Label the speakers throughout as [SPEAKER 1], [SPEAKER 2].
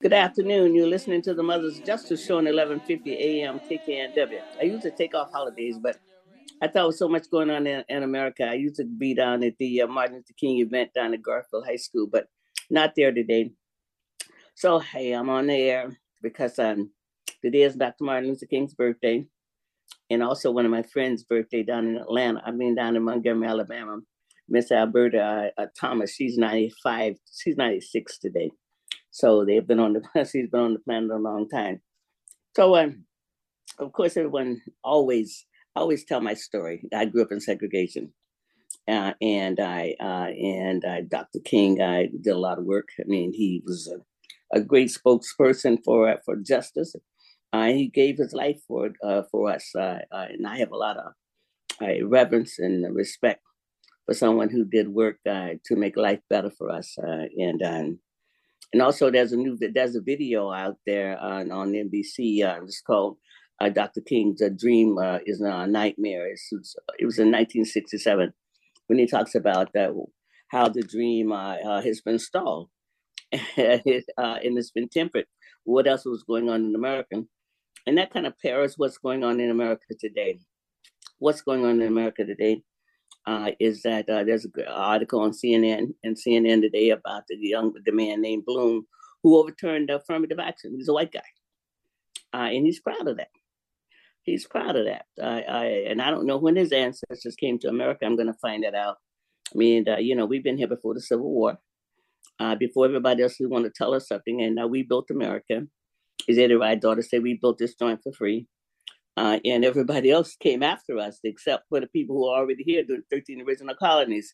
[SPEAKER 1] Good afternoon. You're listening to the Mother's Justice Show on 11:50 a.m. KKNW. I used to take off holidays, but I thought was so much going on in, in, America. I used to be down at the uh, Martin Luther King event down at Garfield High School, but not there today. So hey, I'm on the air because um, today is Dr. Martin Luther King's birthday, and also one of my friends' birthday down in Atlanta. I mean, down in Montgomery, Alabama. Miss Alberta uh, uh, Thomas. She's 95. She's 96 today. So they've been on the she's been on the planet a long time. So um, of course everyone always always tell my story. I grew up in segregation. Uh, and I uh, and I, Dr. King, I did a lot of work. I mean, he was a, a great spokesperson for for justice. Uh, he gave his life for uh, for us, uh, uh, and I have a lot of reverence and respect for someone who did work to make life better for us. and um, and also, there's a new there's a video out there on, on NBC. Uh, it's called uh, Dr. King's uh, Dream uh, is a Nightmare. It's, it was in 1967 when he talks about that how the dream uh, uh, has been stalled and it's been tempered. What else was going on in America? And that kind of pairs what's going on in America today. What's going on in America today? Uh, is that uh, there's an article on CNN and CNN today about the young the man named Blum who overturned affirmative action. He's a white guy, uh, and he's proud of that. He's proud of that. I, I, and I don't know when his ancestors came to America. I'm going to find that out. I mean, uh, you know, we've been here before the Civil War, uh, before everybody else who want to tell us something, and we built America. Is it right? Daughter say we built this joint for free uh, and everybody else came after us, except for the people who were already here, the 13 original colonies.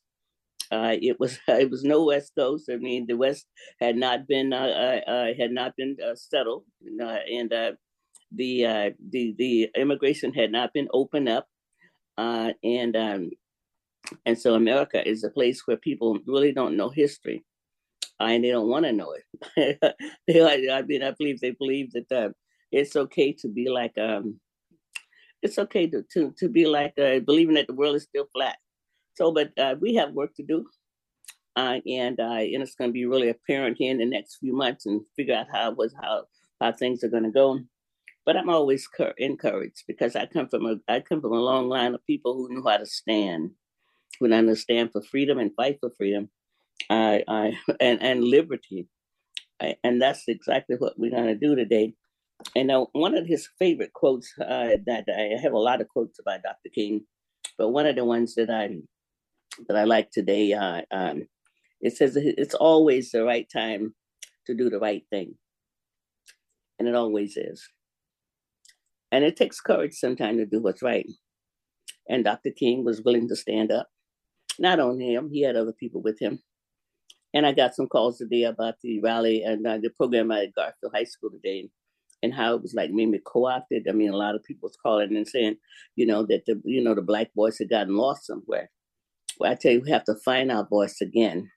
[SPEAKER 1] Uh, it was it was no West Coast. I mean, the West had not been uh, uh, uh had not been uh, settled, and the the the immigration had not been opened up, and um, and so America is a place where people really don't know history, and they don't want to know it. they, I mean, I believe they believe that it's okay to be like um, it's okay to to to be like uh, believing that the world is still flat. So, but uh, we have work to do, uh, and uh, and it's going to be really apparent here in the next few months and figure out how was how how things are going to go. But I'm always cur- encouraged because I come from a I come from a long line of people who knew how to stand, who understand for freedom and fight for freedom, I I and and liberty, I, and that's exactly what we're going to do today. And uh, one of his favorite quotes uh, that I have a lot of quotes about Dr. King, but one of the ones that I that I like today, uh, um, it says it's always the right time to do the right thing, and it always is. And it takes courage sometimes to do what's right. And Dr. King was willing to stand up. Not only him, he had other people with him. And I got some calls today about the rally and uh, the program at Garfield High School today and how it was like maybe co-opted. I mean, a lot of people was calling and saying, you know, that the you know the black voice had gotten lost somewhere. Well, I tell you, we have to find our voice again.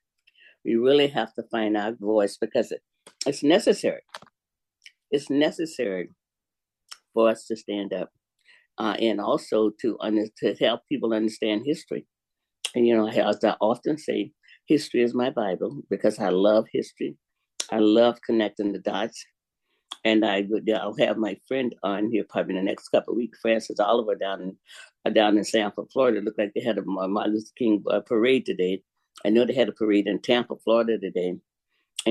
[SPEAKER 1] We really have to find our voice because it, it's necessary. It's necessary for us to stand up, uh, and also to under, to help people understand history. And you know, as I often say, history is my Bible because I love history. I love connecting the dots and I would I'll have my friend on here probably in the next couple of weeks, Francis Oliver down in uh, down in Sanford, Florida. Looked like they had a Martin Luther King uh, parade today. I know they had a parade in Tampa, Florida today, and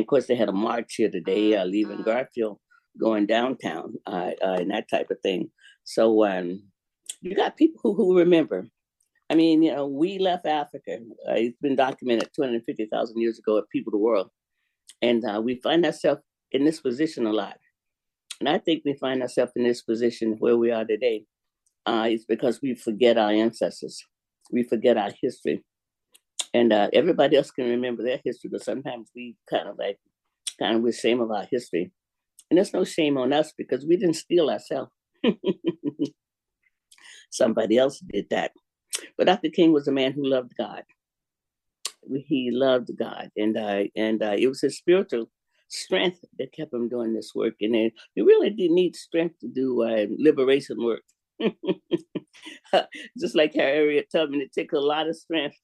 [SPEAKER 1] of course they had a march here today, uh, leaving Garfield, going downtown, uh, uh, and that type of thing. So um, you got people who, who remember. I mean, you know, we left Africa. Uh, it's been documented 250,000 years ago at People of the World. And we find ourselves in this position a lot and I think we find ourselves in this position where we are today. Uh, it's because we forget our ancestors, we forget our history, and uh, everybody else can remember their history, but sometimes we kind of like kind of with shame of our history, and there's no shame on us because we didn't steal ourselves. Somebody else did that. But Dr. King was a man who loved God. He loved God, and uh, and uh, it was his spiritual strength that kept him doing this work. And then he really did need strength to do uh, liberation work. Just like Harriet Tubman, it took a lot of strength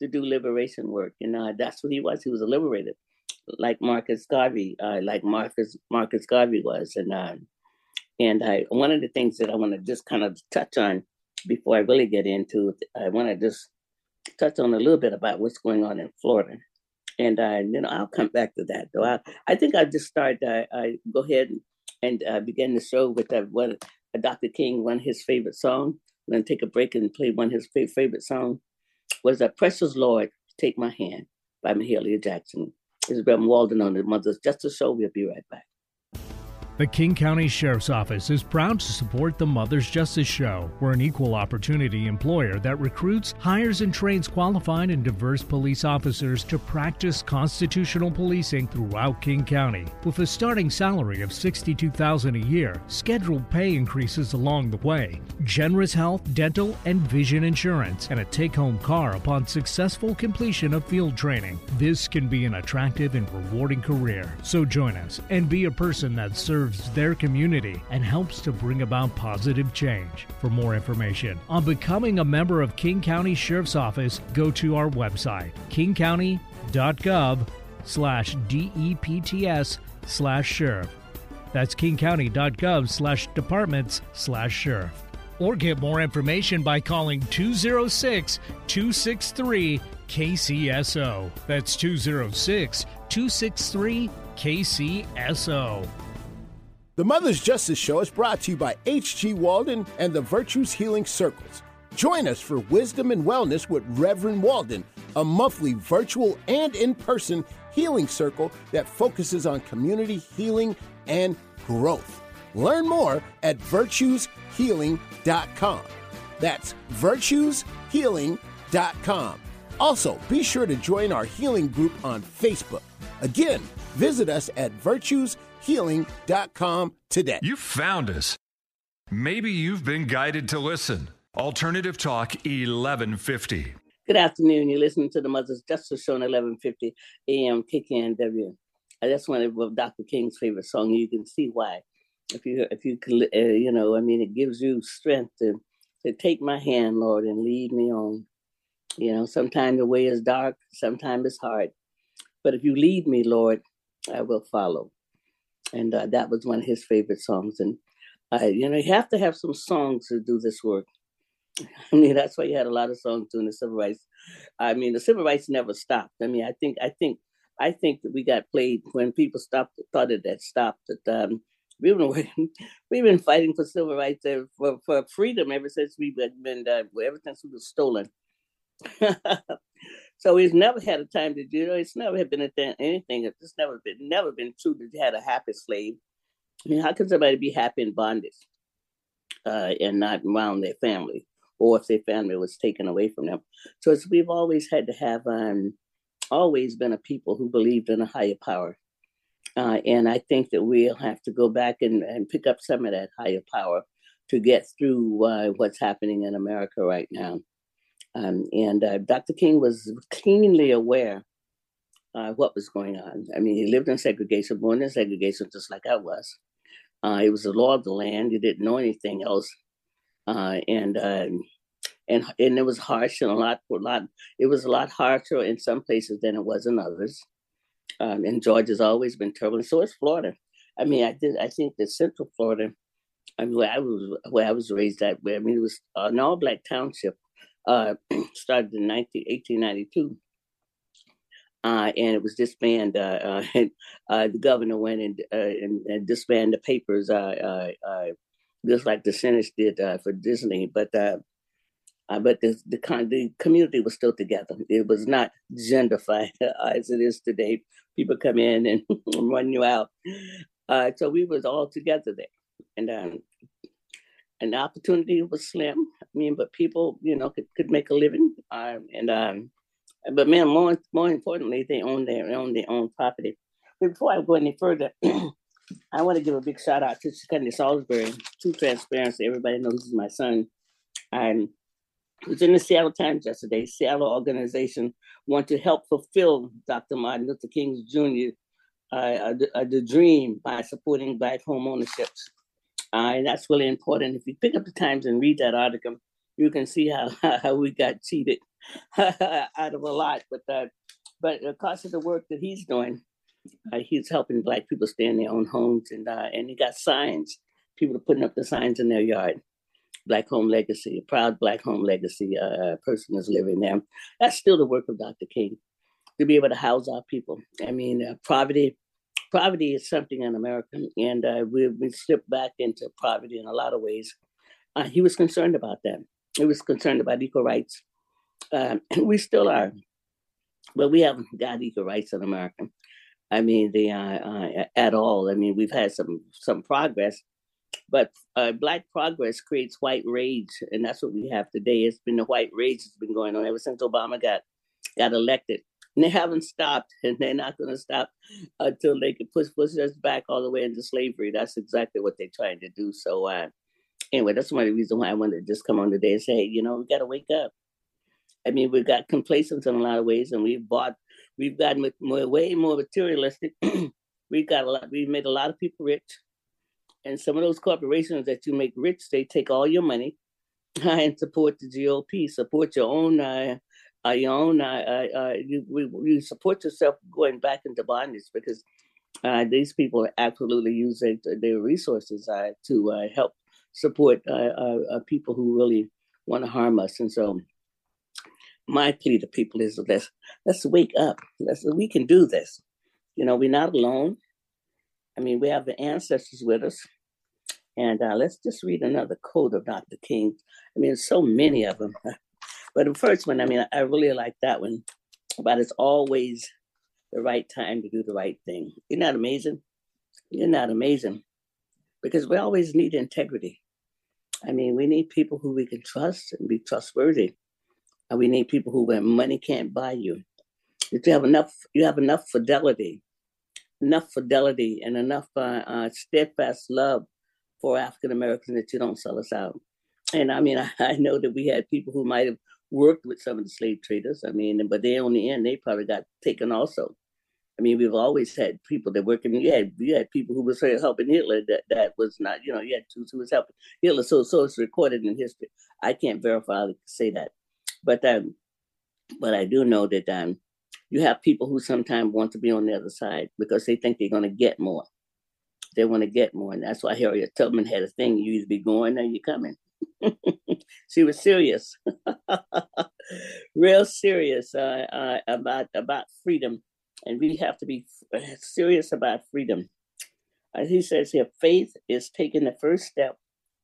[SPEAKER 1] to do liberation work. And uh, that's what he was. He was a liberator. like Marcus Garvey, uh, like Marcus Marcus Garvey was, and uh, and I one of the things that I want to just kind of touch on before I really get into, I want to just touch on a little bit about what's going on in Florida, and uh, you know I'll come back to that. Though I, I think I'll just start. I, I go ahead and, uh, begin the show with uh, one uh, Dr. King, one of his favorite song. I'm gonna take a break and play one of his favorite song. Was that "Precious Lord, Take My Hand" by Mahalia Jackson. This Walden on the Mother's Justice Show. We'll be right back.
[SPEAKER 2] The King County Sheriff's Office is proud to support the Mother's Justice Show. We're an equal opportunity employer that recruits, hires, and trains qualified and diverse police officers to practice constitutional policing throughout King County. With a starting salary of $62,000 a year, scheduled pay increases along the way, generous health, dental, and vision insurance, and a take home car upon successful completion of field training. This can be an attractive and rewarding career. So join us and be a person that serves serves their community and helps to bring about positive change. For more information on becoming a member of King County Sheriff's Office, go to our website, kingcounty.gov slash DEPTS slash sheriff. That's kingcounty.gov slash departments slash sheriff. Or get more information by calling 206 263 KCSO. That's 206 263 KCSO.
[SPEAKER 3] The Mother's Justice Show is brought to you by H.G. Walden and the Virtues Healing Circles. Join us for Wisdom and Wellness with Reverend Walden, a monthly virtual and in person healing circle that focuses on community healing and growth. Learn more at virtueshealing.com. That's virtueshealing.com. Also, be sure to join our healing group on Facebook. Again, visit us at Virtues healing.com today.
[SPEAKER 4] You found us. Maybe you've been guided to listen. Alternative Talk 1150.
[SPEAKER 1] Good afternoon. You're listening to the Mother's Justice Show on 1150 AM KKNW. That's one of Dr. King's favorite songs. You can see why. If you, if you, uh, you know, I mean, it gives you strength to, to take my hand, Lord, and lead me on. You know, sometimes the way is dark, sometimes it's hard. But if you lead me, Lord, I will follow and uh, that was one of his favorite songs. And uh, you know, you have to have some songs to do this work. I mean, that's why you had a lot of songs doing the civil rights. I mean, the civil rights never stopped. I mean, I think, I think, I think that we got played when people stopped, thought it had stopped. That um, we've been we've been fighting for civil rights uh, for for freedom ever since we've been uh, ever since we were stolen. So he's never had a time to do. You know, it's never been th- anything. It's never been never been true that he had a happy slave. I mean, how can somebody be happy in bondage uh, and not around their family, or if their family was taken away from them? So we've always had to have um, always been a people who believed in a higher power. Uh, and I think that we'll have to go back and, and pick up some of that higher power to get through uh, what's happening in America right now. Um, and uh, Dr. King was keenly aware uh, what was going on. I mean, he lived in segregation, born in segregation, just like I was. Uh, it was the law of the land. He didn't know anything else, uh, and um, and and it was harsh and a lot, a lot. It was a lot harsher in some places than it was in others. Um, and Georgia's always been turbulent. So is Florida. I mean, I did. I think that Central Florida, I mean, where I was, where I was raised at, where I mean, it was an all-black township uh, started in 19, 1892. Uh, and it was disbanded. Uh, uh, uh, the governor went and, and, and, disbanded the papers, just like the Senate did for Disney. But but the, the the community was still together. It was not gentrified as it is today. People come in and run you out. so we was all together there, and um, and the opportunity was slim. I mean, but people, you know, could, could make a living. Uh, and um, but man, more more importantly, they own their own their own property. But before I go any further, I want to give a big shout out to Secondary Salisbury. True transparency. Everybody knows he's my son. And it was in the Seattle Times yesterday. Seattle organization want to help fulfill Dr. Martin Luther King Jr. Uh, uh, the dream by supporting Black home ownerships. Uh, and that's really important. If you pick up the Times and read that article, you can see how, how we got cheated out of a lot. But uh, but because of the work that he's doing, Uh, he's helping black people stay in their own homes, and uh, and he got signs. People are putting up the signs in their yard. Black Home Legacy, proud Black Home Legacy uh, person is living there. That's still the work of Dr. King to be able to house our people. I mean, uh, poverty, poverty is something in America, and uh, we we slipped back into poverty in a lot of ways. Uh, he was concerned about that. He was concerned about equal rights. Um, we still are, but we haven't got equal rights in America. I mean, the uh, uh, at all. I mean, we've had some some progress, but uh, black progress creates white rage, and that's what we have today. It's been the white rage that's been going on ever since Obama got got elected. And they haven't stopped, and they're not going to stop until they can push push us back all the way into slavery. That's exactly what they're trying to do. So, uh, anyway, that's one of the reasons why I wanted to just come on today and say, hey, you know, we got to wake up. I mean, we've got complacence in a lot of ways, and we've bought, we've gotten more, way more materialistic. we've got a lot, we've made a lot of people rich, and some of those corporations that you make rich, they take all your money and support the GOP, support your own, uh, your own, I, uh, uh you, you support yourself going back into bondage because uh, these people are absolutely use their, resources uh, to uh, help support uh, uh, uh, people who really want to harm us. And so, my plea to people is let's let's wake up. Let's we can do this. You know, we're not alone. I mean, we have the ancestors with us. And let's just read another quote of Dr. King. I mean, so many of them. But the first one, I mean, I really like that one But it's always the right time to do the right thing. You're not amazing. You're not amazing because we always need integrity. I mean, we need people who we can trust and be trustworthy. And we need people who when money can't buy you. If you have enough, you have enough fidelity, enough fidelity, and enough uh, uh, steadfast love for African Americans that you don't sell us out. And I mean, I, I, know that we had people who might have worked with some of the slave traders. I mean, but they on the end, they probably got taken also. I mean, we've always had people that work in. You had you had people who was helping Hitler that that was not. You know, you had Jews who was helping Hitler. So so it's recorded in history. I can't verify to say that, but um, but I do know that um, you have people who sometimes want to be on the other side because they think they're going to get more. They want to get more, and that's why Harriet Tubman had a thing: you either be going or you're coming. she was serious, real serious uh, uh, about about freedom and we have to be serious about freedom. As he says here, faith is taking the first step,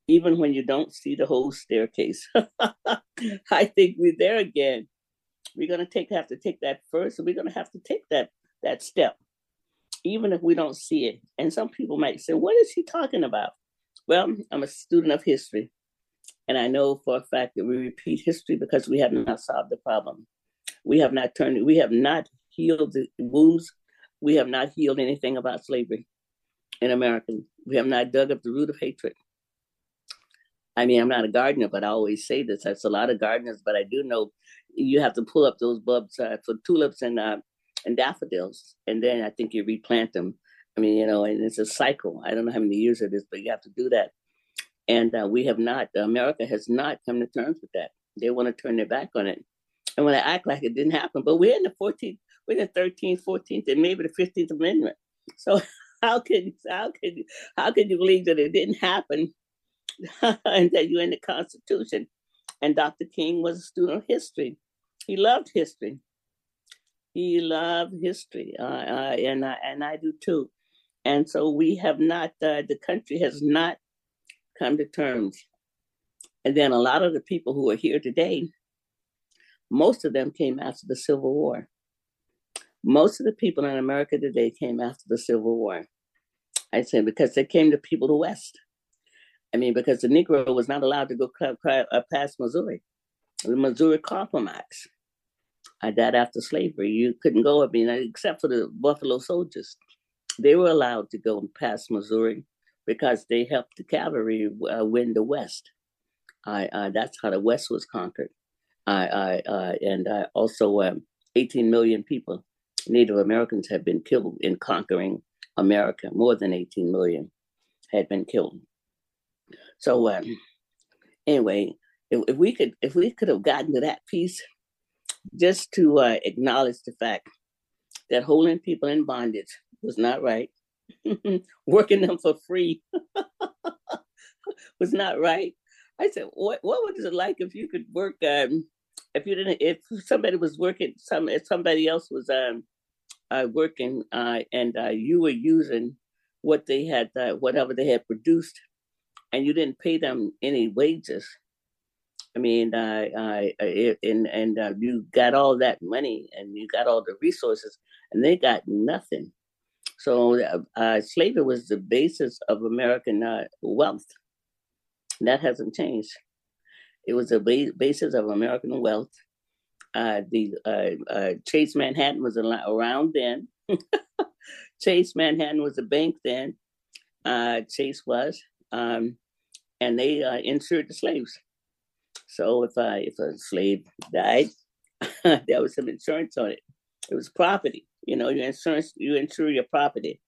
[SPEAKER 1] even when you don't see the whole staircase. I think we're there again. We're gonna take have to take that first, and we're gonna have to take that that step, even if we don't see it. And some people might say, "What is he talking about?" Well, I'm a student of history, and I know for a fact that we repeat history because we have not solved the problem. We have not turned. We have not healed the wounds. We have not healed anything about slavery in America. We have not dug up the root of hatred. I mean, I'm not a gardener, but I always say this. That's a lot of gardeners, but I do know you have to pull up those bulbs uh, for tulips and uh, and daffodils, and then I think you replant them. I mean, you know, and it's a cycle. I don't know how many years it is, but you have to do that. And uh, we have not. America has not come to terms with that. They want to turn their back on it, and want to act like it didn't happen. But we're in the 14th we're in the 13th, 14th, and maybe the 15th Amendment. So how could how could how could you believe that it didn't happen and that you're in the Constitution? And Dr. King was a student of history. He loved history. He loved history, uh, uh, and I, and I do too. And so we have not. Uh, the country has not come to terms. And then a lot of the people who are here today, most of them came after the Civil War. Most of the people in America today came after the Civil War. I say because they came to people to West. I mean, because the Negro was not allowed to go uh, past Missouri, the Missouri Compromise. I died after slavery. You couldn't go, I mean, except for the Buffalo Soldiers. They were allowed to go past Missouri because they helped the cavalry uh, win the West. I, uh, that's how the West was conquered. I, I, uh, and also um, 18 million people Native Americans have been killed in conquering America. More than 18 million had been killed. So um, anyway, if, if, we could if we could have gotten to that piece, just to uh, acknowledge the fact that holding people in bondage was not right. Working them for free was not right. I said, what what was it like if you could work um if you didn't if somebody was working some if somebody else was um uh, working uh, and uh, you were using what they had uh, whatever they had produced and you didn't pay them any wages I mean, uh, uh, and and uh, you got all that money and you got all the resources, and they got nothing. So uh, uh slavery was the basis of American uh, wealth. That hasn't changed. It was the ba- basis of American wealth. Uh, the Chase Manhattan was around then. Chase Manhattan was a bank then. Chase was, um, and they insured the slaves. So if if a slave died, there was some insurance on it. It was property. You know, your insurance you insure your property.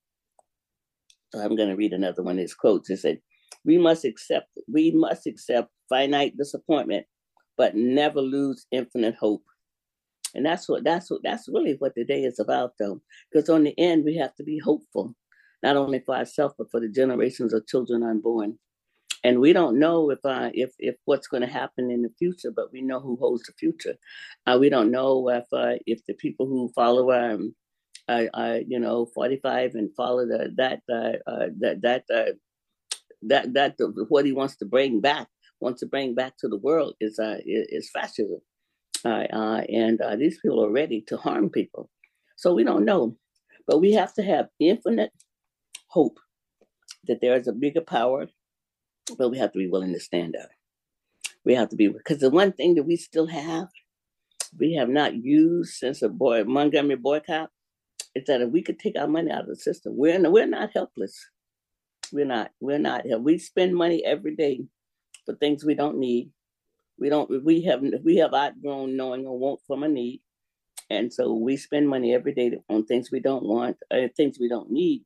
[SPEAKER 1] So I'm gonna read another one of his quotes. It said, We must accept we must accept finite disappointment, but never lose infinite hope. And that's what that's what that's really what the day is about though. Because on the end we have to be hopeful, not only for ourselves, but for the generations of children unborn and we don't know if uh, if if what's going to happen in the future, but we know who holds the future. Uh, we don't know if uh, if the people who follow um, uh, you know, 45 and follow the, that uh, uh, that that uh, that that the, what he wants to bring back wants to bring back to the world is uh, is fascism, uh, uh, and uh, these people are ready to harm people. So we don't know, but we have to have infinite hope that there is a bigger power but we have to be willing to stand up. We have to be because the one thing that we still have, we have not used since the boy Montgomery boycott, is that if we could take our money out of the system, we're we're not helpless. We're not. We're not. We spend money every day for things we don't need. We don't. We have. We have outgrown knowing a want from a need, and so we spend money every day on things we don't want, uh, things we don't need.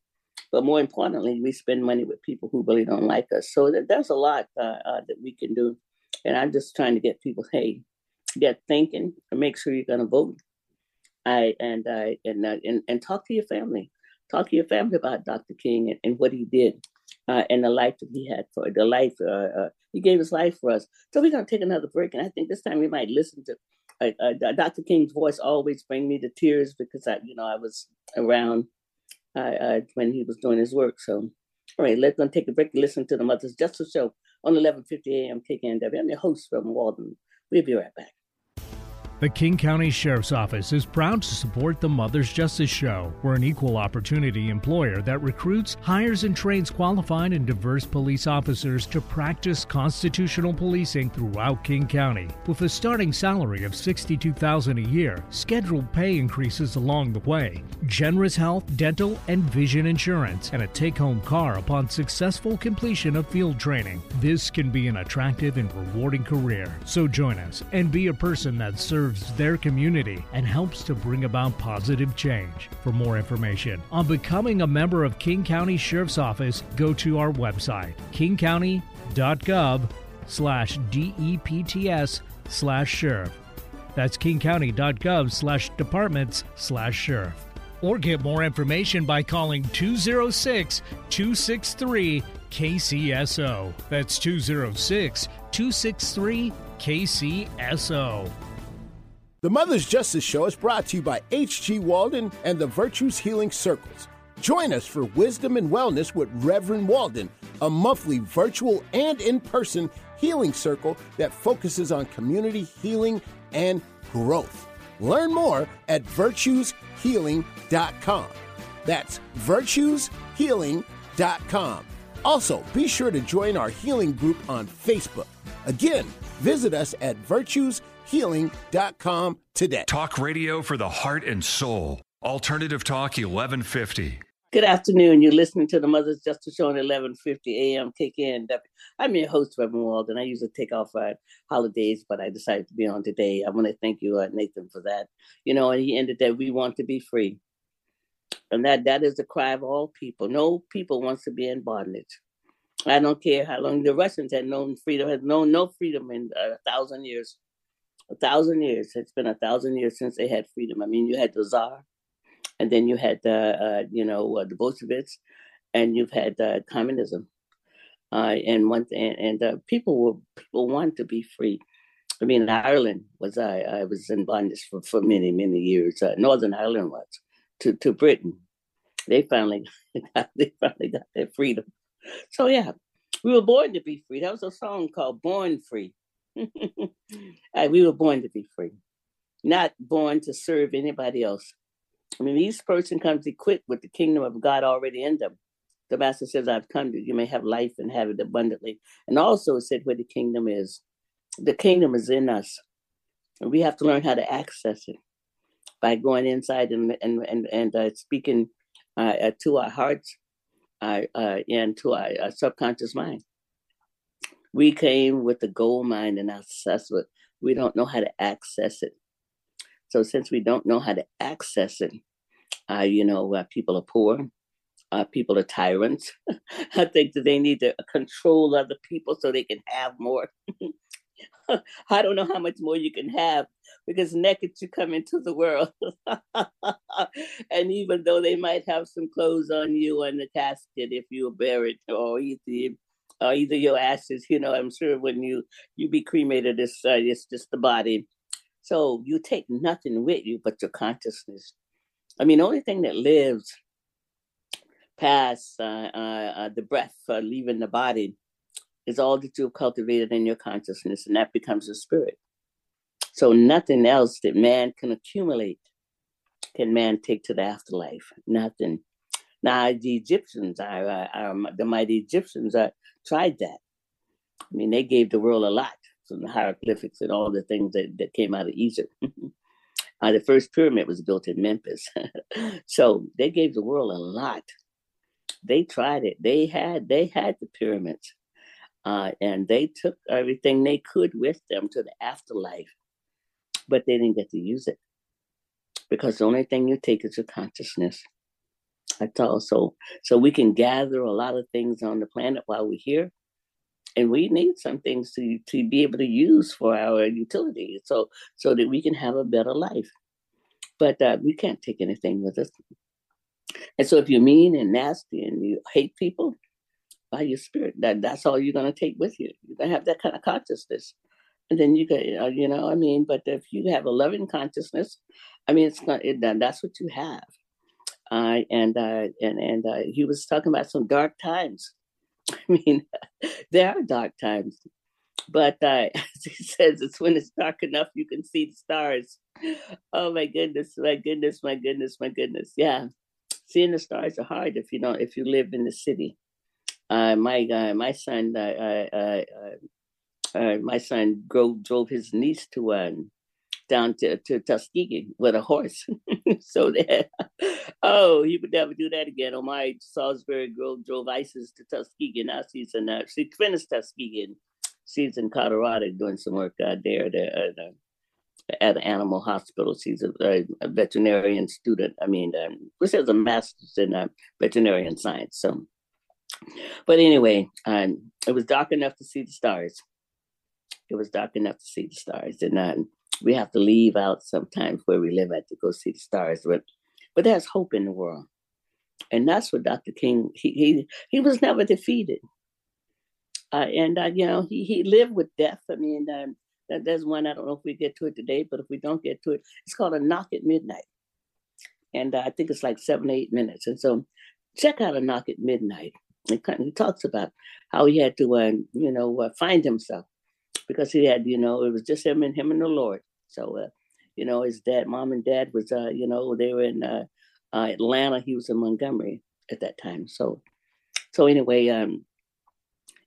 [SPEAKER 1] But more importantly, we spend money with people who really don't like us. So there's a lot uh, uh, that we can do. And I'm just trying to get people, hey, get thinking and make sure you're going to vote. I and I and, uh, and and talk to your family. Talk to your family about Dr. King and, and what he did uh, and the life that he had for the life uh, uh, he gave his life for us. So we're gonna take another break, and I think this time we might listen to uh, uh, Dr. King's voice. Always bring me to tears because I, you know, I was around uh, when he was doing his work. So, all right, let's go take a break and listen to the Mother's Justice Show on 11:50 a.m. KKNW. I'm your host, Reverend Walden. We'll be right back.
[SPEAKER 2] The King County Sheriff's Office is proud to support the Mother's Justice Show. We're an equal opportunity employer that recruits, hires, and trains qualified and diverse police officers to practice constitutional policing throughout King County. With a starting salary of $62,000 a year, scheduled pay increases along the way, generous health, dental, and vision insurance, and a take home car upon successful completion of field training. This can be an attractive and rewarding career. So join us and be a person that serves serves their community and helps to bring about positive change. For more information on becoming a member of King County Sheriff's Office, go to our website, kingcounty.gov slash DEPTS slash sheriff. That's kingcounty.gov slash departments slash sheriff. Or get more information by calling 206 263 KCSO. That's 206 263 KCSO.
[SPEAKER 3] The Mother's Justice Show is brought to you by H.G. Walden and the Virtues Healing Circles. Join us for Wisdom and Wellness with Reverend Walden, a monthly virtual and in person healing circle that focuses on community healing and growth. Learn more at virtueshealing.com. That's virtueshealing.com. Also, be sure to join our healing group on Facebook. Again, visit us at virtueshealing.com healing.com today.
[SPEAKER 4] Talk radio for the heart and soul. Alternative Talk 1150.
[SPEAKER 1] Good afternoon. You're listening to the Mother's Justice Show on 1150 AM KKNW. I'm your host, Reverend Walden. I usually take off uh, holidays, but I decided to be on today. I want to thank you, uh, Nathan, for that. You know, and he ended that we want to be free. And that that is the cry of all people. No people wants to be in bondage. I don't care how long the Russians had known freedom, had known no freedom in a thousand years a thousand years. It's been a thousand years since they had freedom. I mean, you had the Tsar, and then you had the uh, you know uh, the Bolsheviks, and you've had uh, communism, uh, and one and, and uh, people were people want to be free. I mean, Ireland was I I was in bondage for, for many many years. Uh, Northern Ireland was to to Britain. They finally got, they finally got their freedom. So yeah, we were born to be free. That was a song called "Born Free." we were born to be free, not born to serve anybody else. I mean, each person comes equipped with the kingdom of God already in them. The master says, I've come that you may have life and have it abundantly. And also said where the kingdom is. The kingdom is in us. And we have to learn how to access it by going inside and and and, and uh, speaking uh, uh, to our hearts uh, uh, and to our, our, subconscious mind. We came with the gold mine in our assessment. We don't know how to access it. So since we don't know how to access it, uh, you know, uh, people are poor, uh, people are tyrants. I think that they need to control other people so they can have more. I don't know how much more you can have because naked you come into the world. and even though they might have some clothes on you in the casket if you are buried or either or either your ashes, you know, I'm sure when you you be cremated, it's uh, it's just the body. So you take nothing with you but your consciousness. I mean, the only thing that lives past uh, uh, uh the breath uh, leaving the body is all that you've cultivated in your consciousness, and that becomes your spirit. So nothing else that man can accumulate can man take to the afterlife. Nothing. Now the Egyptians, our, our, the mighty Egyptians, uh, tried that. I mean, they gave the world a lot from the hieroglyphics and all the things that, that came out of Egypt. uh, the first pyramid was built in Memphis. so they gave the world a lot. They tried it. They had they had the pyramids. Uh, and they took everything they could with them to the afterlife, but they didn't get to use it because the only thing you take is your consciousness. That's all. So, so we can gather a lot of things on the planet while we're here, and we need some things to to be able to use for our utility, so so that we can have a better life. But uh, we can't take anything with us. And so, if you're mean and nasty and you hate people, by your spirit, that that's all you're going to take with you. You're going to have that kind of consciousness, and then you can, uh, you know, I mean. But if you have a loving consciousness, I mean, it's not. It, that's what you have. Uh, and uh, and and uh, he was talking about some dark times. I mean, there are dark times, but uh, he says it's when it's dark enough you can see the stars. Oh my goodness, my goodness, my goodness, my goodness. Yeah, seeing the stars are hard if you don't if you live in the city. Uh, my uh, my son uh, uh, uh, uh my son drove drove his niece to um, down to, to Tuskegee with a horse. so that, oh, he would never do that again. Oh, my Salisbury girl drove ISIS to Tuskegee. Now she's in, uh, she finished Tuskegee and she's in Colorado doing some work out there at, uh, at an animal hospital. She's a, a, a veterinarian student. I mean, um, which has a master's in uh, veterinarian science. So, but anyway, um, it was dark enough to see the stars. It was dark enough to see the stars, and um, we have to leave out sometimes where we live at to go see the stars. But but there's hope in the world, and that's what Dr. King he he he was never defeated. Uh, and uh, you know he he lived with death. I mean, um, that, there's one I don't know if we get to it today, but if we don't get to it, it's called a knock at midnight, and uh, I think it's like seven eight minutes. And so check out a knock at midnight. He, talks about how he had to, uh, you know, uh, find himself because he had, you know, it was just him and him and the Lord. So, uh, you know, his dad, mom and dad was, uh, you know, they were in uh, uh, Atlanta. He was in Montgomery at that time. So, so anyway, um,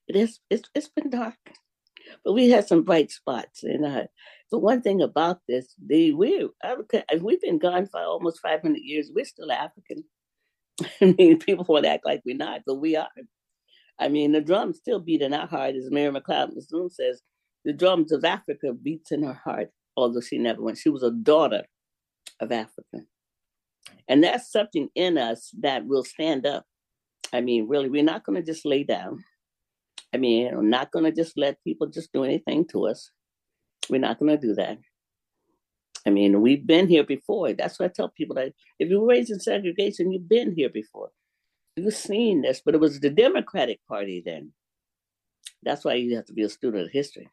[SPEAKER 1] it is, it's, it's been dark, but we had some bright spots. And uh, the one thing about this, the we we've been gone for almost 500 years. We're still African. I mean, people want to act like we're not, but we are. I mean, the drums still beat in our heart, as Mary McLeod Bethune says. The drums of Africa beats in her heart, although she never went. She was a daughter of Africa. And that's something in us that will stand up. I mean, really, we're not going to just lay down. I mean, we're not going to just let people just do anything to us. We're not going to do that. I mean, we've been here before. That's what I tell people that if you were raised in segregation, you've been here before. You've seen this, but it was the Democratic Party then. That's why you have to be a student of history.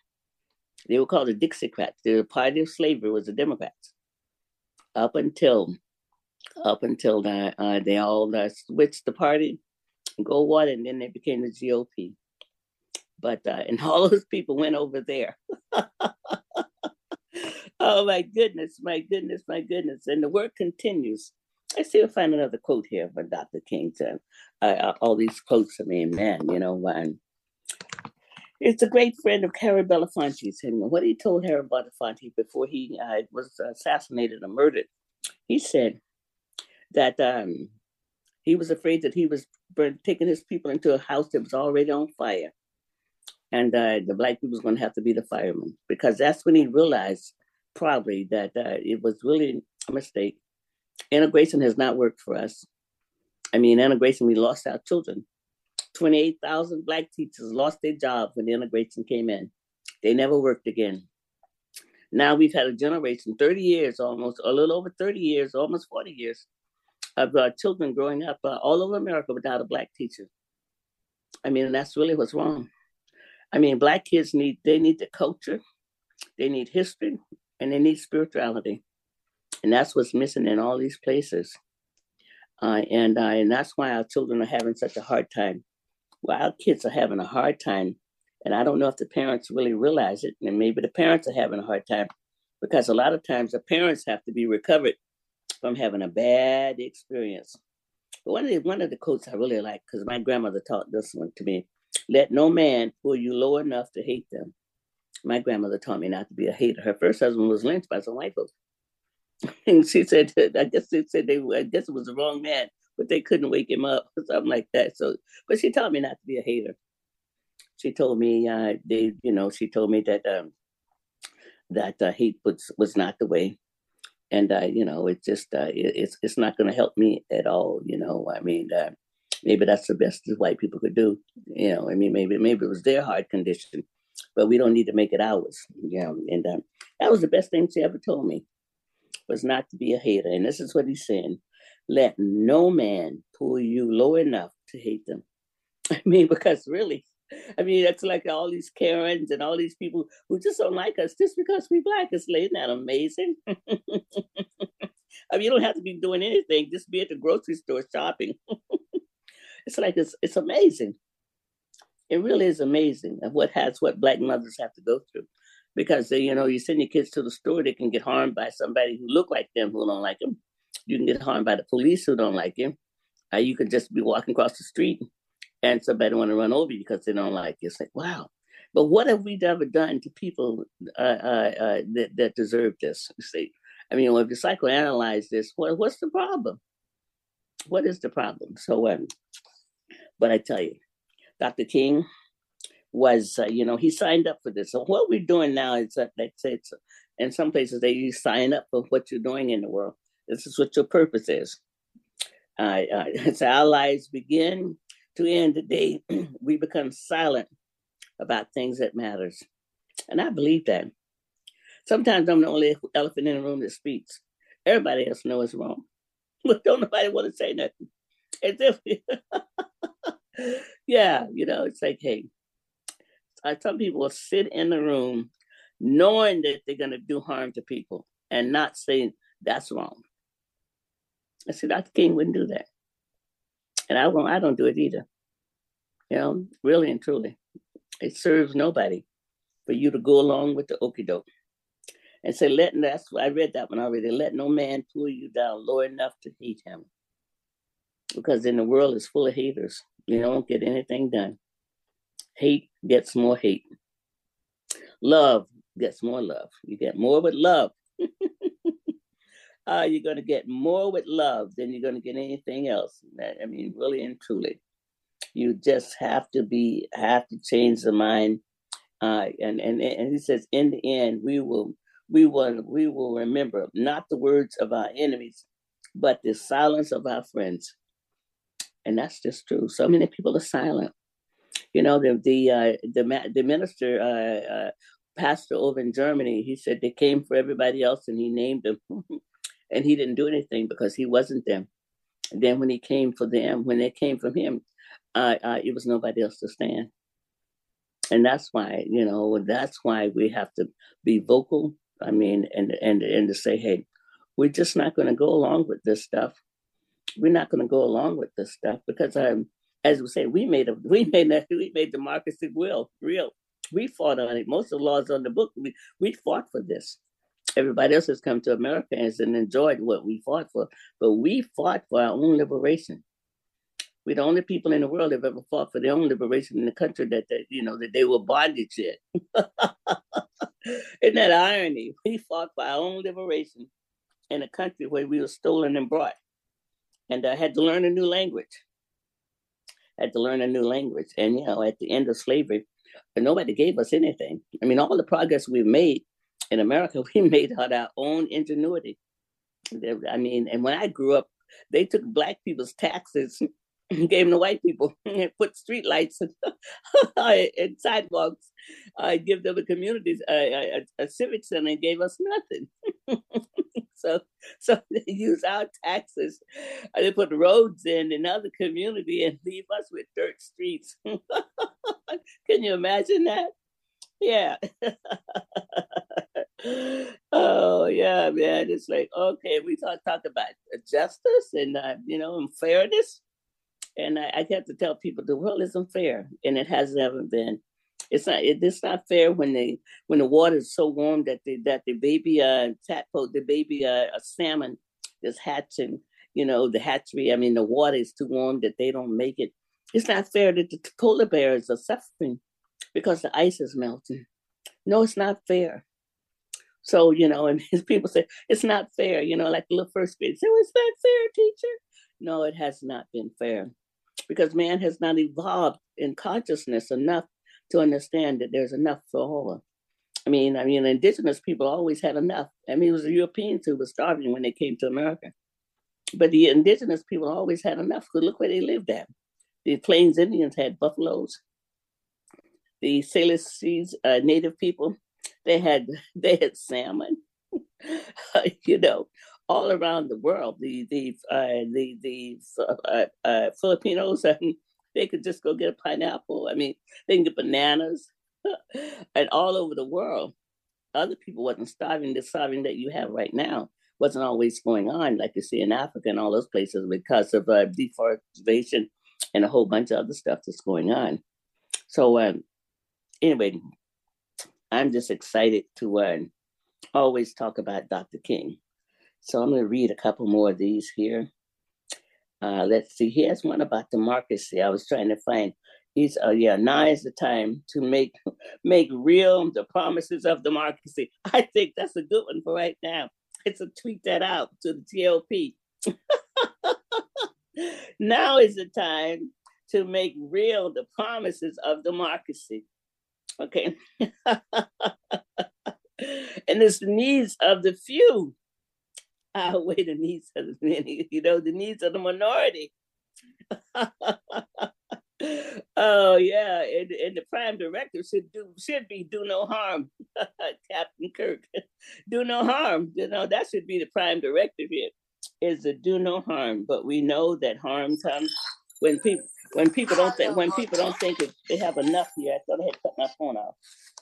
[SPEAKER 1] They were called the Dixiecrats. The party of slavery was the Democrats. Up until, up until the, uh, they all uh, switched the party, go what, and then they became the GOP. But uh, and all those people went over there. oh my goodness, my goodness, my goodness. And the work continues. I still find another quote here from Dr. King. To, uh, all these quotes, I mean, man, you know, um, it's a great friend of Harry Belafonte's. And what he told Harry Belafonte before he uh, was assassinated or murdered, he said that um, he was afraid that he was taking his people into a house that was already on fire. And uh, the black people was going to have to be the firemen because that's when he realized probably that uh, it was really a mistake. Integration has not worked for us. I mean, integration, we lost our children. 28,000 black teachers lost their jobs when the integration came in. They never worked again. Now we've had a generation, 30 years almost, a little over 30 years, almost 40 years, of uh, children growing up uh, all over America without a black teacher. I mean, that's really what's wrong. I mean, black kids need, they need the culture, they need history, and they need spirituality. And that's what's missing in all these places. Uh, and, uh, and that's why our children are having such a hard time. Well, our kids are having a hard time. And I don't know if the parents really realize it. And maybe the parents are having a hard time because a lot of times the parents have to be recovered from having a bad experience. But one of the, one of the quotes I really like, because my grandmother taught this one to me let no man pull you low enough to hate them my grandmother taught me not to be a hater. Her first husband was lynched by some white folks. And she said, I guess they said they, I guess it was the wrong man, but they couldn't wake him up or something like that. So, but she taught me not to be a hater. She told me, uh, they, you know, she told me that um, that uh, hate was was not the way, and uh, you know, it's just uh, it, it's it's not going to help me at all. You know, I mean, uh, maybe that's the best that white people could do. You know, I mean, maybe maybe it was their hard condition but we don't need to make it ours. You know, and um, that was the best thing she ever told me was not to be a hater. And this is what he's saying: let no man pull you low enough to hate them. I mean, because really, I mean, that's like all these Karens and all these people who just don't like us just because we black. Isn't that amazing? I mean, you don't have to be doing anything; just be at the grocery store shopping. it's like it's it's amazing it really is amazing of what has what black mothers have to go through because you know you send your kids to the store they can get harmed by somebody who look like them who don't like them you can get harmed by the police who don't like you uh, you could just be walking across the street and somebody want to run over you because they don't like you it's like wow but what have we ever done to people uh, uh, uh, that, that deserve this see i mean if you psychoanalyze this what, what's the problem what is the problem so um, but i tell you Dr. King was, uh, you know, he signed up for this. So what we're doing now is that they say it's, in some places they sign up for what you're doing in the world. This is what your purpose is. Uh, uh, it's our lives begin to end the day we become silent about things that matters. And I believe that. Sometimes I'm the only elephant in the room that speaks. Everybody else knows it's wrong. But don't nobody want to say nothing. As if yeah, you know, it's like, hey, some people will sit in the room knowing that they're going to do harm to people and not saying that's wrong. I said, Dr. King wouldn't do that. And I won't, I don't do it either. You know, really and truly. It serves nobody for you to go along with the okey doke. And say, let that's I read that one already. Let no man pull you down low enough to hate him. Because in the world is full of haters. You don't get anything done. Hate gets more hate. Love gets more love. You get more with love. uh, you're going to get more with love than you're going to get anything else. I mean, really and truly, you just have to be have to change the mind. Uh, and and and he says, in the end, we will we will we will remember not the words of our enemies, but the silence of our friends and that's just true. So many people are silent. You know, the the uh, the, the minister uh, uh, pastor over in Germany, he said they came for everybody else and he named them. and he didn't do anything because he wasn't them. And then when he came for them, when they came from him, uh, uh, it was nobody else to stand. And that's why, you know, that's why we have to be vocal. I mean, and and and to say, hey, we're just not going to go along with this stuff. We're not going to go along with this stuff because, um, as we say, we made a we made that we made democracy real real. We fought on it. Most of the laws on the book, we we fought for this. Everybody else has come to America and enjoyed what we fought for, but we fought for our own liberation. We're the only people in the world that have ever fought for their own liberation in the country that, that you know that they were bondage in. Isn't that irony? We fought for our own liberation in a country where we were stolen and brought, and I had to learn a new language. had to learn a new language, and you know, at the end of slavery, nobody gave us anything. I mean, all the progress we've made in America, we made out our own ingenuity. I mean, and when I grew up, they took black people's taxes and gave them to white people and put street lights and, and sidewalks. I give them a community, a, a, civic center, and gave us nothing. so, so they use our taxes. Uh, they put roads in another community and leave us with dirt streets. Can you imagine that? Yeah. Oh yeah, man. It's like okay, we talk talk about justice and uh, you know and fairness and I, I have to tell people the world isn't fair, and it has never been. It's not. It, it's not fair when they when the water is so warm that the that the baby uh tadpole, the baby uh a salmon is hatching. You know the hatchery. I mean the water is too warm that they don't make it. It's not fair that the polar bears are suffering because the ice is melting. No, it's not fair. So, you know, and his people say, it's not fair, you know, like the little first grade well, it's not fair, teacher. No, it has not been fair because man has not evolved in consciousness enough to understand that there's enough for all. I mean, I mean, indigenous people always had enough. I mean, it was the Europeans who were starving when they came to America. But the indigenous people always had enough. Because look where they lived at. The Plains Indians had buffaloes. The Salish uh, native people, they had they had salmon. you know, all around the world. The the uh, the the uh, uh, Filipinos, and they could just go get a pineapple. I mean, they can get bananas, and all over the world. Other people wasn't starving. The starving that you have right now wasn't always going on, like you see in Africa and all those places, because of uh, deforestation and a whole bunch of other stuff that's going on. So, um, anyway, I'm just excited to uh, always talk about Dr. King. So I'm going to read a couple more of these here. Uh, let's see. Here's one about democracy. I was trying to find. He's uh, yeah. Now is the time to make make real the promises of democracy. I think that's a good one for right now. It's a tweet that out to the TLP. now is the time to make real the promises of democracy. Okay. and it's the needs of the few ah, outweigh the needs of the many, you know, the needs of the minority. oh yeah, and, and the prime director should do should be do no harm, Captain Kirk. do no harm. You know that should be the prime directive here, is to do no harm. But we know that harm comes when people when people don't think when people don't think they have enough here. I thought I had cut my phone off.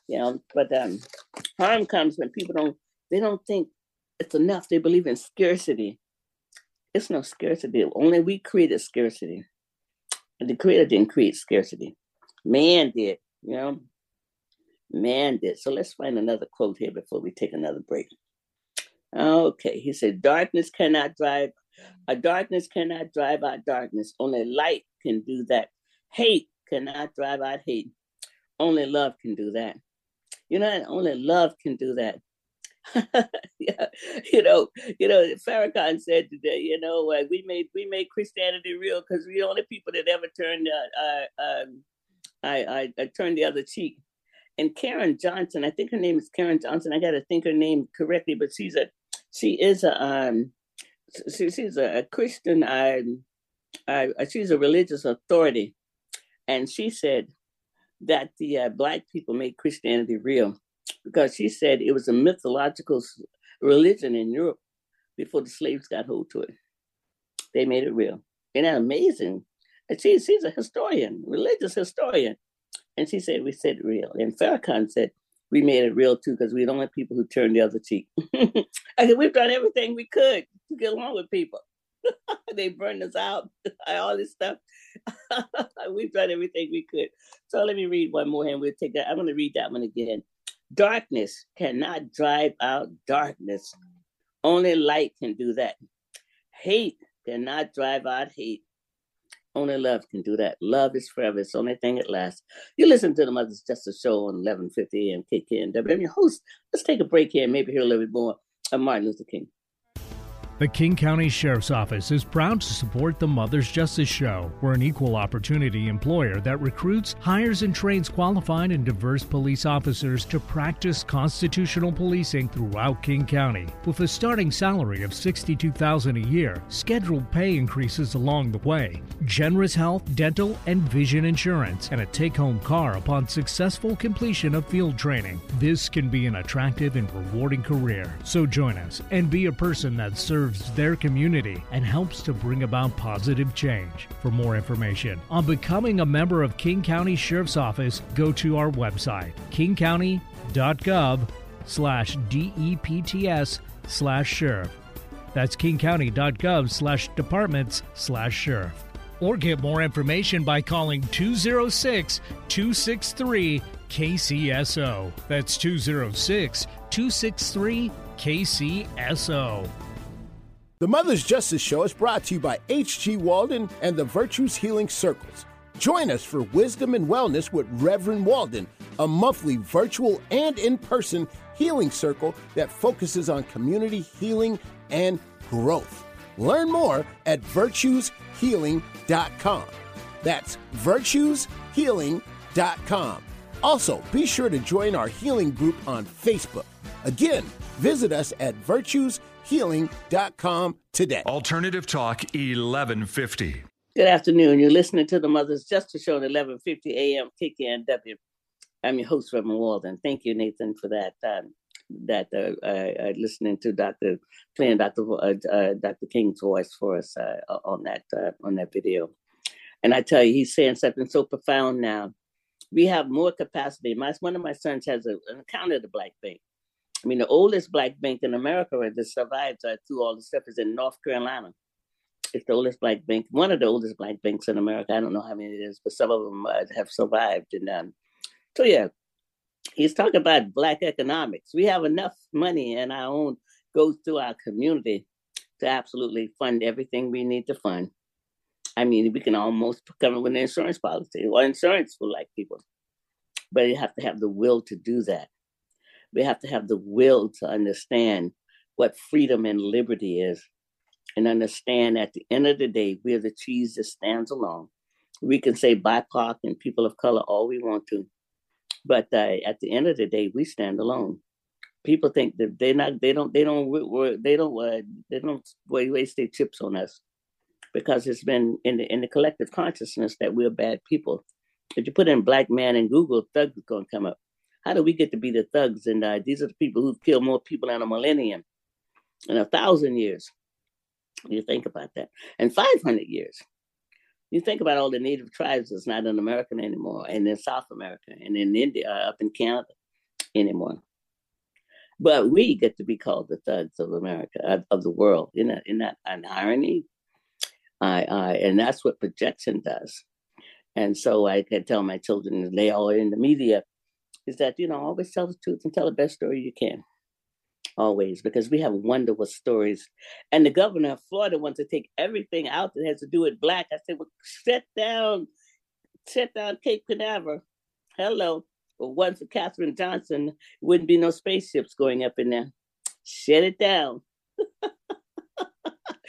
[SPEAKER 1] You know, but um, harm comes when people don't they don't think it's enough. They believe in scarcity. It's no scarcity. Only we created scarcity. The creator didn't create scarcity. Man did, you know. Man did. So let's find another quote here before we take another break. Okay, he said, Darkness cannot drive, a darkness cannot drive out darkness. Only light can do that. Hate cannot drive out hate. Only love can do that. You know, only love can do that. yeah, you know, you know, Farrakhan said today, you know, uh, we made we made Christianity real because we're the only people that ever turned uh, uh, um, I, I, I turned the other cheek. And Karen Johnson, I think her name is Karen Johnson. I got to think her name correctly, but she's a she is a um she, she's a, Christian. Um, uh, she's a religious authority, and she said that the uh, black people made Christianity real because she said it was a mythological religion in Europe before the slaves got hold to it. They made it real. Isn't that amazing? And she, she's a historian, religious historian. And she said, we said real. And Farrakhan said, we made it real too, because we don't want people who turn the other cheek. I said, we've done everything we could to get along with people. they burned us out, all this stuff. we've done everything we could. So let me read one more and we'll take that. I'm going to read that one again. Darkness cannot drive out darkness. Only light can do that. Hate cannot drive out hate. Only love can do that. Love is forever. It's the only thing that lasts. You listen to the Mother's Justice Show on 1150 AM KKNW. I'm your host. Let's take a break here and maybe hear a little bit more of Martin Luther King.
[SPEAKER 2] The King County Sheriff's Office is proud to support the Mother's Justice Show. We're an equal opportunity employer that recruits, hires, and trains qualified and diverse police officers to practice constitutional policing throughout King County. With a starting salary of $62,000 a year, scheduled pay increases along the way, generous health, dental, and vision insurance, and a take home car upon successful completion of field training. This can be an attractive and rewarding career. So join us and be a person that serves serves their community and helps to bring about positive change. For more information on becoming a member of King County Sheriff's Office, go to our website, kingcounty.gov slash DEPTS slash sheriff. That's kingcounty.gov slash departments slash sheriff. Or get more information by calling 206 263 KCSO. That's 206 263 KCSO.
[SPEAKER 3] The Mother's Justice Show is brought to you by H.G. Walden and the Virtues Healing Circles. Join us for Wisdom and Wellness with Reverend Walden, a monthly virtual and in person healing circle that focuses on community healing and growth. Learn more at virtueshealing.com. That's virtueshealing.com. Also, be sure to join our healing group on Facebook. Again, visit us at virtueshealing.com healing.com today.
[SPEAKER 4] Alternative Talk 1150.
[SPEAKER 1] Good afternoon. You're listening to the Mother's Justice Show at 1150 a.m. KKNW. I'm your host, Reverend Walden. Thank you, Nathan, for that. Um, that uh, uh, listening to Dr. playing Dr. Uh, uh, Dr. King's voice for us uh, on that uh, on that video, and I tell you, he's saying something so profound now. We have more capacity. My one of my sons has a, an account of the Black Bank, I mean, the oldest black bank in America that survived uh, through all the stuff is in North Carolina. It's the oldest black bank, one of the oldest black banks in America. I don't know how many it is, but some of them uh, have survived. And um, so, yeah, he's talking about black economics. We have enough money in our own, goes through our community to absolutely fund everything we need to fund. I mean, we can almost come up with an insurance policy or insurance for black people, but you have to have the will to do that we have to have the will to understand what freedom and liberty is and understand at the end of the day, we're the cheese that stands alone. We can say BIPOC and people of color all we want to, but uh, at the end of the day, we stand alone. People think that they're not, they don't, they don't, they don't, uh, they don't waste their chips on us because it's been in the in the collective consciousness that we're bad people. If you put in black man in Google, thug is going to come up. How do we get to be the thugs? And uh, these are the people who've killed more people in a millennium, in a thousand years. You think about that. And 500 years. You think about all the native tribes that's not in America anymore, and in South America, and in India, uh, up in Canada anymore. But we get to be called the thugs of America, of, of the world. Isn't that, isn't that an irony? I, I, and that's what projection does. And so I can tell my children, they all in the media, is that you know always tell the truth and tell the best story you can. Always because we have wonderful stories. And the governor of florida wants to take everything out that has to do with black. I said well sit down sit down cape canaveral. Hello. But one for katherine johnson wouldn't be no spaceships going up in there. Shut it down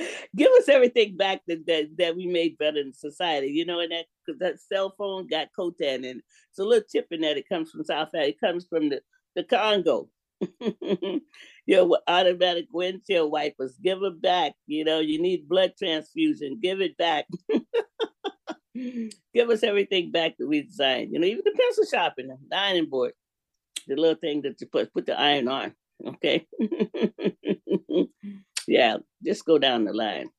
[SPEAKER 1] give us everything back that, that that we made better in society. You know, and that because that cell phone got coltan and it's a little tip in that. It comes from South Africa. It comes from the the Congo. Your automatic windshield wipers, give it back. You know, you need blood transfusion, give it back. give us everything back that we designed. You know, even the pencil sharpener, the ironing board. the little thing that you put put the iron on. Okay. Yeah, just go down the line.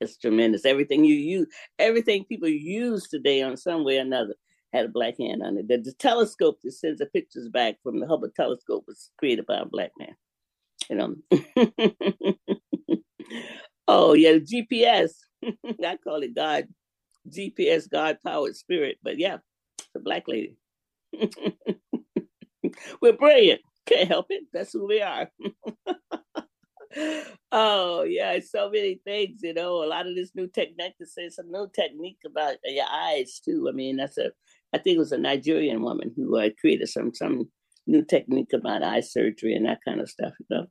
[SPEAKER 1] It's tremendous. Everything you use, everything people use today on some way or another had a black hand on it. The, the telescope that sends the pictures back from the Hubble telescope was created by a black man. You know. oh yeah, GPS. I call it God GPS, God powered spirit. But yeah, it's a black lady. We're brilliant. Can't help it. That's who we are. oh yeah, so many things, you know. A lot of this new technique to say some new technique about your eyes too. I mean, that's a I think it was a Nigerian woman who uh, created some some new technique about eye surgery and that kind of stuff. You know.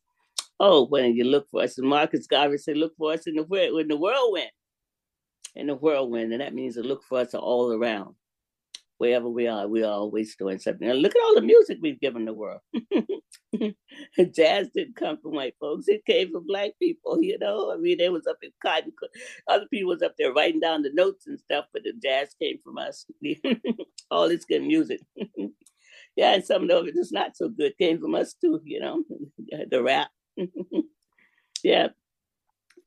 [SPEAKER 1] Oh, when you look for us, Marcus Garvey said, "Look for us in the in the whirlwind." In the whirlwind, and that means to look for us all around wherever we are, we are always doing something. And look at all the music we've given the world. Jazz didn't come from white folks; it came from black people. You know, I mean, they was up in cotton. Other people was up there writing down the notes and stuff, but the jazz came from us. all this good music. yeah, and some of it is not so good came from us too. You know, the rap. yeah,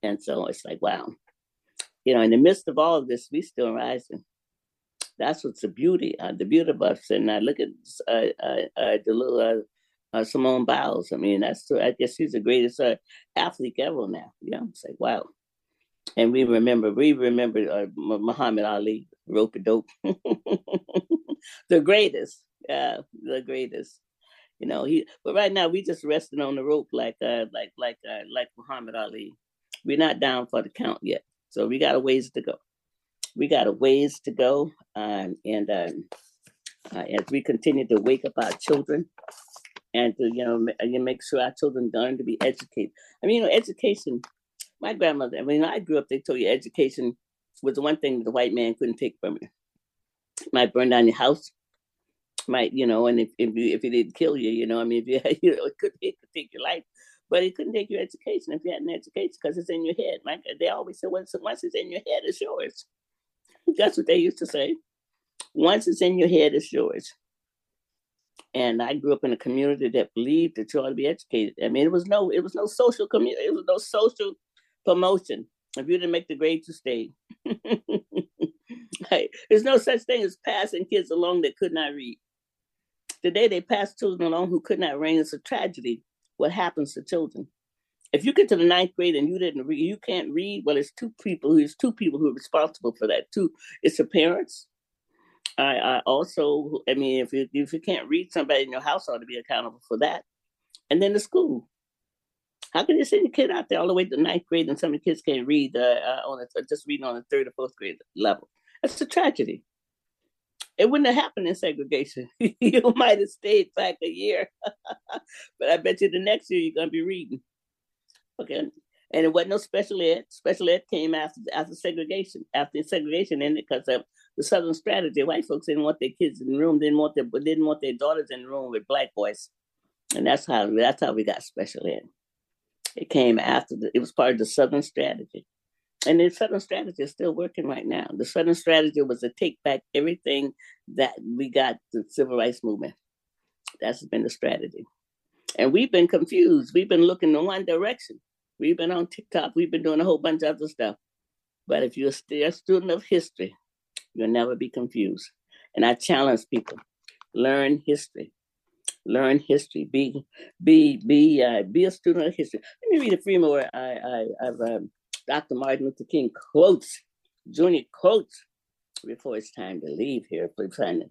[SPEAKER 1] and so it's like wow. You know, in the midst of all of this, we still rising that's what's the beauty. Uh, the beauty of us. And I look at uh, uh, uh the little uh, uh, Simone Biles. I mean, that's I guess she's the greatest athlete ever now. Yeah, it's like wow. And we remember, we remember Muhammad Ali, rope a dope, the greatest, yeah, the greatest. You know, he. But right now, we just resting on the rope like, uh, like, like, uh, like Muhammad Ali. We're not down for the count yet, so we got a ways to go we got a ways to go. Um, and um, uh, as we continue to wake up our children and to, you know, you make sure our children learn to be educated. I mean, you know, education, my grandmother, I mean, I grew up, they told you education was the one thing the white man couldn't take from you. Might burn down your house, might, you know, and if if, you, if it didn't kill you, you know, I mean, if you, you know, it could, it could take your life, but it couldn't take your education if you had an education because it's in your head. Like they always say, once, once it's in your head, it's yours. That's what they used to say. Once it's in your head, it's yours. And I grew up in a community that believed that you ought to be educated. I mean, it was no, it was no social community, it was no social promotion. If you didn't make the grade, you stayed. hey, there's no such thing as passing kids along that could not read. The day they pass children along who could not read, it's a tragedy. What happens to children? If you get to the ninth grade and you didn't read, you can't read. Well, it's two people. It's two people who are responsible for that. Two, it's the parents. I, I also, I mean, if you if you can't read, somebody in your house ought to be accountable for that. And then the school. How can you send a kid out there all the way to ninth grade and some of the kids can't read uh, uh, on a, just reading on the third or fourth grade level? That's a tragedy. It wouldn't have happened in segregation. you might have stayed back a year, but I bet you the next year you're gonna be reading. Okay. And it wasn't no special ed. Special ed came after after segregation, after segregation ended because of the Southern strategy. White folks didn't want their kids in the room, didn't want their didn't want their daughters in the room with black boys, and that's how that's how we got special ed. It came after the, it was part of the Southern strategy, and the Southern strategy is still working right now. The Southern strategy was to take back everything that we got the civil rights movement. That's been the strategy. And we've been confused. We've been looking in one direction. We've been on TikTok. We've been doing a whole bunch of other stuff. But if you're still a student of history, you'll never be confused. And I challenge people: learn history. Learn history. Be be be uh, be a student of history. Let me read a few more. I I I've um, Dr. Martin Luther King quotes, Junior quotes before it's time to leave here. Please find it.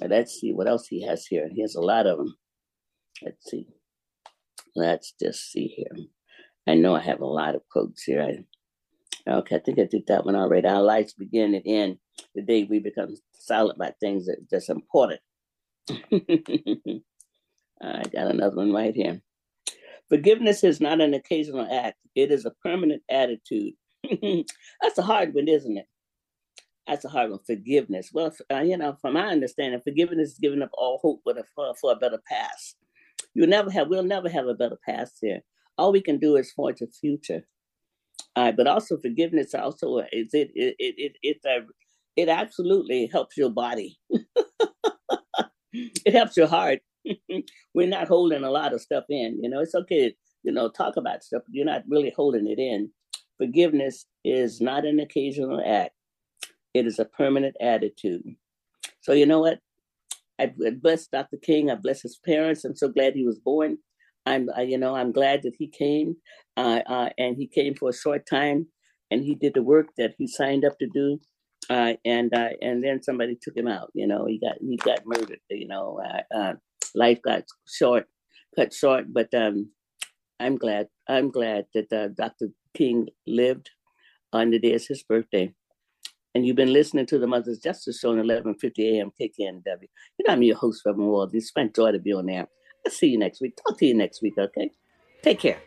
[SPEAKER 1] Let's see what else he has here. He has a lot of them. Let's see. Let's just see here. I know I have a lot of quotes here. I, okay, I think I did that one already. Our lives begin and end the day we become silent about things that that's important. I got another one right here. Forgiveness is not an occasional act; it is a permanent attitude. that's a hard one, isn't it? That's a hard one. Forgiveness. Well, uh, you know, from my understanding, forgiveness is giving up all hope for, a, for, for a better past. You'll never have, we'll never have a better past here. All we can do is forge a future. Uh, but also forgiveness also is it it it it it, uh, it absolutely helps your body. it helps your heart. we're not holding a lot of stuff in. You know, it's okay, you know, talk about stuff, you're not really holding it in. Forgiveness is not an occasional act, it is a permanent attitude. So, you know what? I bless Dr. King. I bless his parents. I'm so glad he was born. I'm, you know, I'm glad that he came, uh, uh, and he came for a short time, and he did the work that he signed up to do, uh, and uh, and then somebody took him out. You know, he got he got murdered. You know, uh, uh, life got short, cut short. But um, I'm glad. I'm glad that Dr. King lived on the day of his birthday and you've been listening to the Mother's Justice Show on 1150 AM KKNW. You know, I'm your host, Reverend Wald. It's my joy to be on there. I'll see you next week. Talk to you next week, okay? Take care.